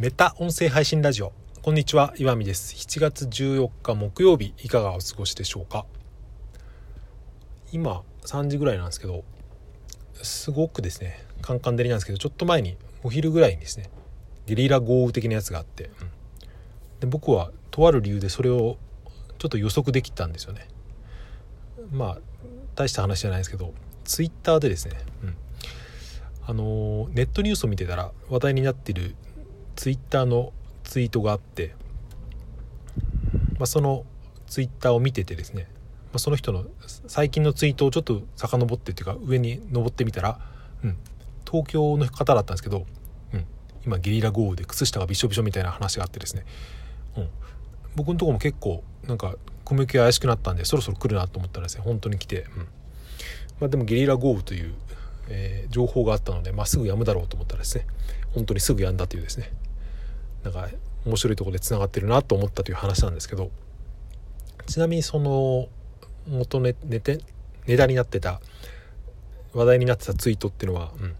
メタ音声配信ラジオ。こんにちは岩見です。7月14日木曜日いかがお過ごしでしょうか？今3時ぐらいなんですけどすごくですねカンカン照りなんですけどちょっと前にお昼ぐらいにですねゲリラ豪雨的なやつがあって、うん、で僕はとある理由でそれをちょっと予測できたんですよね。まあ大した話じゃないですけどツイッターでですね、うん、あのネットニュースを見てたら話題になっているツイッターのツイートがあって、まあ、そのツイッターを見ててですね、まあ、その人の最近のツイートをちょっと遡ってっていうか上に登ってみたら、うん、東京の方だったんですけど、うん、今ゲリラ豪雨で靴下がびしょびしょみたいな話があってですね、うん、僕のとこも結構なんか小麦が怪しくなったんでそろそろ来るなと思ったらですね本当に来て、うんまあ、でもゲリラ豪雨という、えー、情報があったので、まあ、すぐ止むだろうと思ったらですね本当にすぐ止んだというですねなんか面白いところでつながってるなと思ったという話なんですけどちなみにその元ネネて値段になってた話題になってたツイートっていうのは、うん、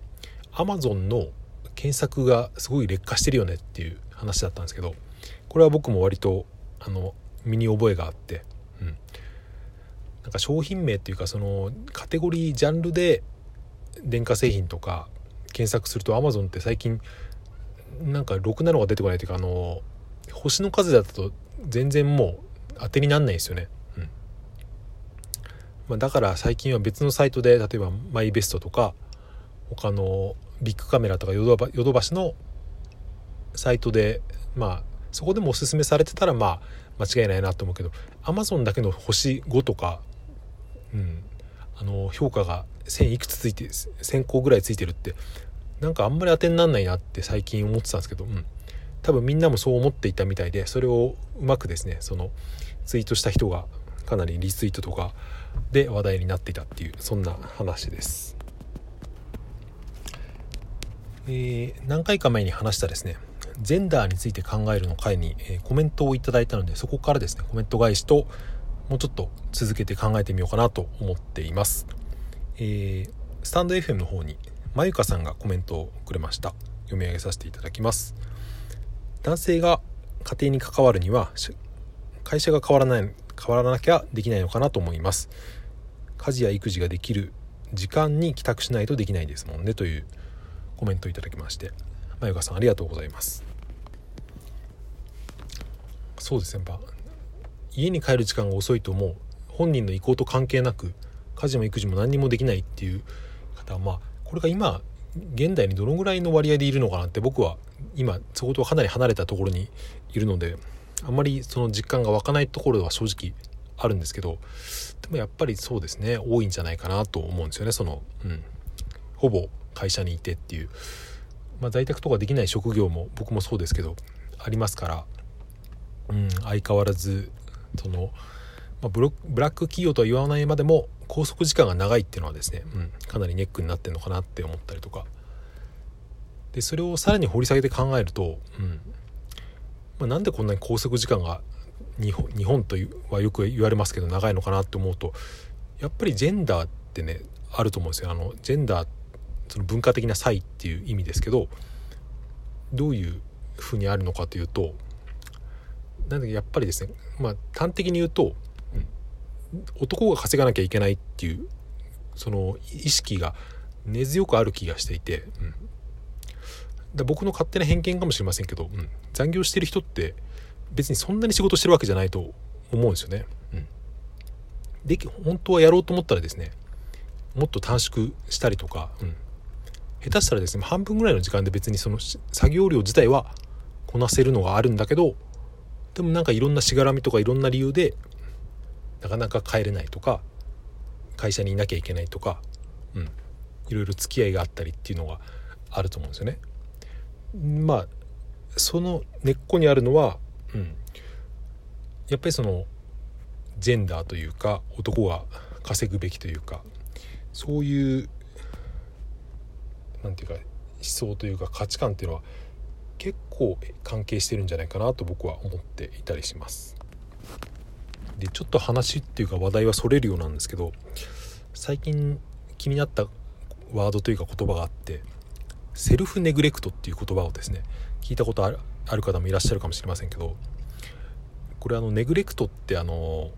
Amazon の検索がすごい劣化してるよねっていう話だったんですけどこれは僕も割とあの身に覚えがあって、うん、なんか商品名っていうかそのカテゴリージャンルで電化製品とか検索すると Amazon って最近なんかろくなのが出てこないというかあの星の数だと全然もう当てになんないですよね。うんまあ、だから最近は別のサイトで例えばマイベストとか他のビッグカメラとかヨドバヨドバシのサイトでまあそこでもおすすめされてたらまあ間違いないなと思うけどアマゾンだけの星5とか、うん、あの評価が1000いくつついて1000個ぐらいついてるってなんかあんまり当てになんないなって最近思ってたんですけど、うん、多分みんなもそう思っていたみたいでそれをうまくですねそのツイートした人がかなりリツイートとかで話題になっていたっていうそんな話です。えー、何回か前に話したですねジェンダーについて考えるの回に、えー、コメントをいただいたのでそこからですねコメント返しともうちょっと続けて考えてみようかなと思っています。えー、スタンド FM の方にまゆかさんがコメントをくれました。読み上げさせていただきます。男性が家庭に関わるには会社が変わらない変わらなきゃできないのかなと思います。家事や育児ができる時間に帰宅しないとできないですもんねというコメントをいただきまして。まゆかさんありがとうございます。そうですね。やっぱ家に帰る時間が遅いともう本人の意向と関係なく家事も育児も何にもできないっていう方はまあこれが今現代にどのぐらいの割合でいるのかなって僕は今そことかなり離れたところにいるのであんまりその実感が湧かないところは正直あるんですけどでもやっぱりそうですね多いんじゃないかなと思うんですよねその、うん、ほぼ会社にいてっていう、まあ、在宅とかできない職業も僕もそうですけどありますから、うん、相変わらずその、まあ、ブラック企業とは言わないまでも拘束時間が長いっていうのはですね、うん、かなりネックになってるのかなって思ったりとか。でそれをさらに掘り下げて考えると、うんまあ、なんでこんなに拘束時間が日本日本とはよく言われますけど長いのかなって思うとやっぱりジェンダーってねあると思うんですよ。あのジェンダーその文化的な差異っていう意味ですけどどういうふうにあるのかというとなんでやっぱりですねまあ端的に言うと男が稼がなきゃいけないっていうその意識が根強くある気がしていて、うん、だ僕の勝手な偏見かもしれませんけど、うん、残業してる人って別にそんなに仕事してるわけじゃないと思うんですよね。うん、で本当はやろうと思ったらですねもっと短縮したりとか、うん、下手したらですね半分ぐらいの時間で別にその作業量自体はこなせるのがあるんだけどでもなんかいろんなしがらみとかいろんな理由でなかなか帰れないとか会社にいなきゃいけないとか、うん、いろいろ付き合いがあったりっていうのがあると思うんですよね。まあその根っこにあるのは、うん、やっぱりそのジェンダーというか男が稼ぐべきというかそういう何て言うか思想というか価値観っていうのは結構関係してるんじゃないかなと僕は思っていたりします。でちょっと話っていうか話題はそれるようなんですけど最近気になったワードというか言葉があってセルフネグレクトっていう言葉をですね聞いたことある方もいらっしゃるかもしれませんけどこれあのネグレクトってあの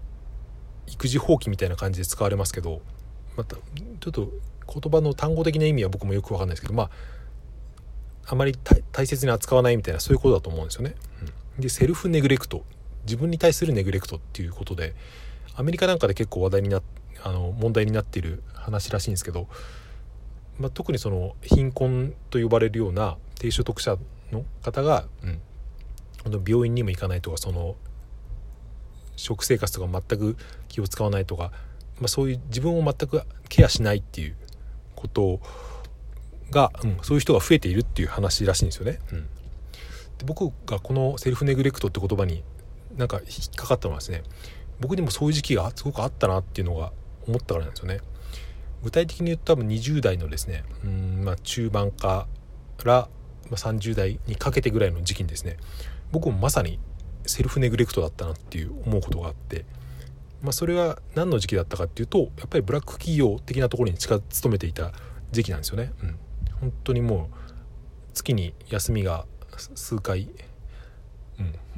育児放棄みたいな感じで使われますけどまたちょっと言葉の単語的な意味は僕もよく分かんないですけどまああまり大切に扱わないみたいなそういうことだと思うんですよね。うん、でセルフネグレクト自分に対するネグレクトっていうことでアメリカなんかで結構話題になあの問題になっている話らしいんですけど、まあ、特にその貧困と呼ばれるような低所得者の方が、うん、病院にも行かないとかその食生活とか全く気を使わないとか、まあ、そういう自分を全くケアしないっていうことが、うん、そういう人が増えているっていう話らしいんですよね。うん、で僕がこのセルフネグレクトって言葉になんか引っかかったのはですね僕にもそういう時期がすごくあったなっていうのが思ったからなんですよね。具体的に言うと多分20代のですねうん、まあ、中盤から30代にかけてぐらいの時期にですね僕もまさにセルフネグレクトだったなっていう思うことがあって、まあ、それは何の時期だったかっていうとやっぱりブラック企業的なところに近勤めていた時期なんですよね。うん、本当にもう月に休みが数回、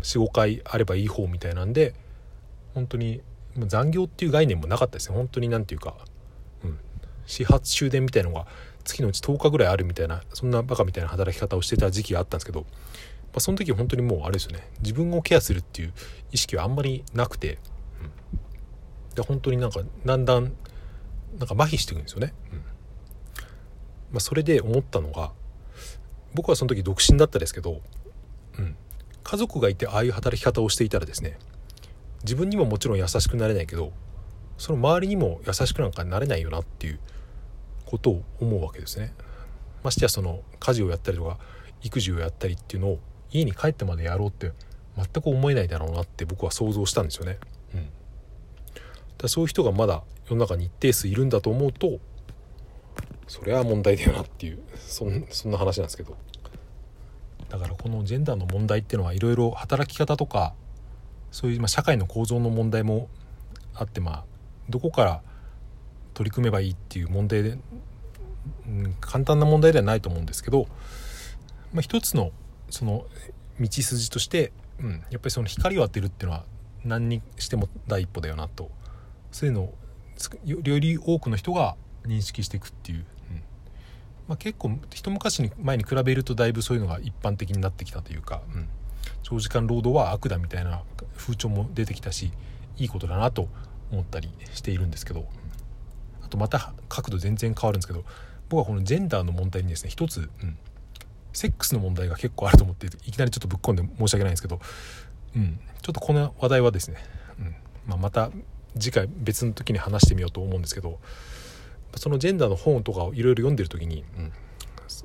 45回あればいい方みたいなんで本当に残業っていう概念もなかったですね本当に何ていうか、うん、始発終電みたいなのが月のうち10日ぐらいあるみたいなそんなバカみたいな働き方をしてた時期があったんですけど、まあ、その時本当にもうあれですよね。自分をケアするっていう意識はあんまりなくて、うん、で本当になんかだんだんなんか麻痺していくんですよね。うん。まあ、それで思ったのが僕はその時独身だったですけど、家族がいてああいう働き方をしていたらですね自分にももちろん優しくなれないけどその周りにも優しくなんかなれないよなっていうことを思うわけですね。ましてやその家事をやったりとか育児をやったりっていうのを家に帰ってまでやろうって全く思えないだろうなって僕は想像したんですよね。うん、だそういう人がまだ世の中に一定数いるんだと思うとそれは問題だよなっていうそんそんな話なんですけどだからこのジェンダーの問題っていうのはいろいろ働き方とかそういうま社会の構造の問題もあってまあどこから取り組めばいいっていう問題で、うん、簡単な問題ではないと思うんですけど、まあ、一つのその道筋として、うん、やっぱりその光を当てるっていうのは何にしても第一歩だよなと。そういうのをより多くの人が認識していくっていう、まあ、結構一昔に前に比べるとだいぶそういうのが一般的になってきたというか、うん、長時間労働は悪だみたいな風潮も出てきたしいいことだなと思ったりしているんですけどあとまた角度全然変わるんですけど僕はこのジェンダーの問題にですね一つ、うん、セックスの問題が結構あると思っていきなりちょっとぶっ込んで申し訳ないんですけど、うん、ちょっとこの話題はですね、うん。まあ、また次回別の時に話してみようと思うんですけどそのジェンダーの本とかをいろいろ読んでる時に、うん、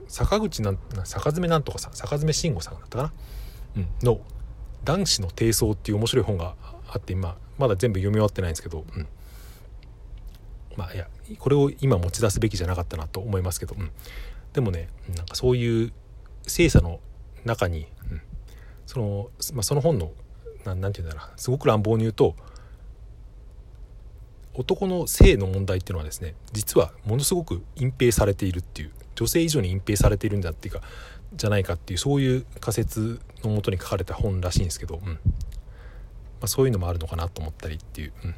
坂口なん坂詰なんとかさ坂詰慎吾さんだったかな、うん、の「男子の低層」っていう面白い本があって今まだ全部読み終わってないんですけど、うん、まあいやこれを今持ち出すべきじゃなかったなと思いますけど、うん、でもねなんかそういう性差の中に、うん、その、まあ、その本の何て言うんだろうすごく乱暴に言うと男の性の問題っていうのはですね実はものすごく隠蔽されているっていう女性以上に隠蔽されているんだっていうかじゃないかっていうそういう仮説のもとに書かれた本らしいんですけど、うん。まあ、そういうのもあるのかなと思ったりっていう、うん、ちょ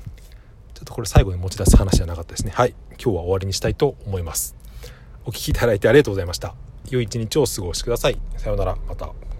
っとこれ最後に持ち出す話じゃなかったですね。はい。今日は終わりにしたいと思います。お聴きいただいてありがとうございました。良い一日をお過ごしください。さようなら。また。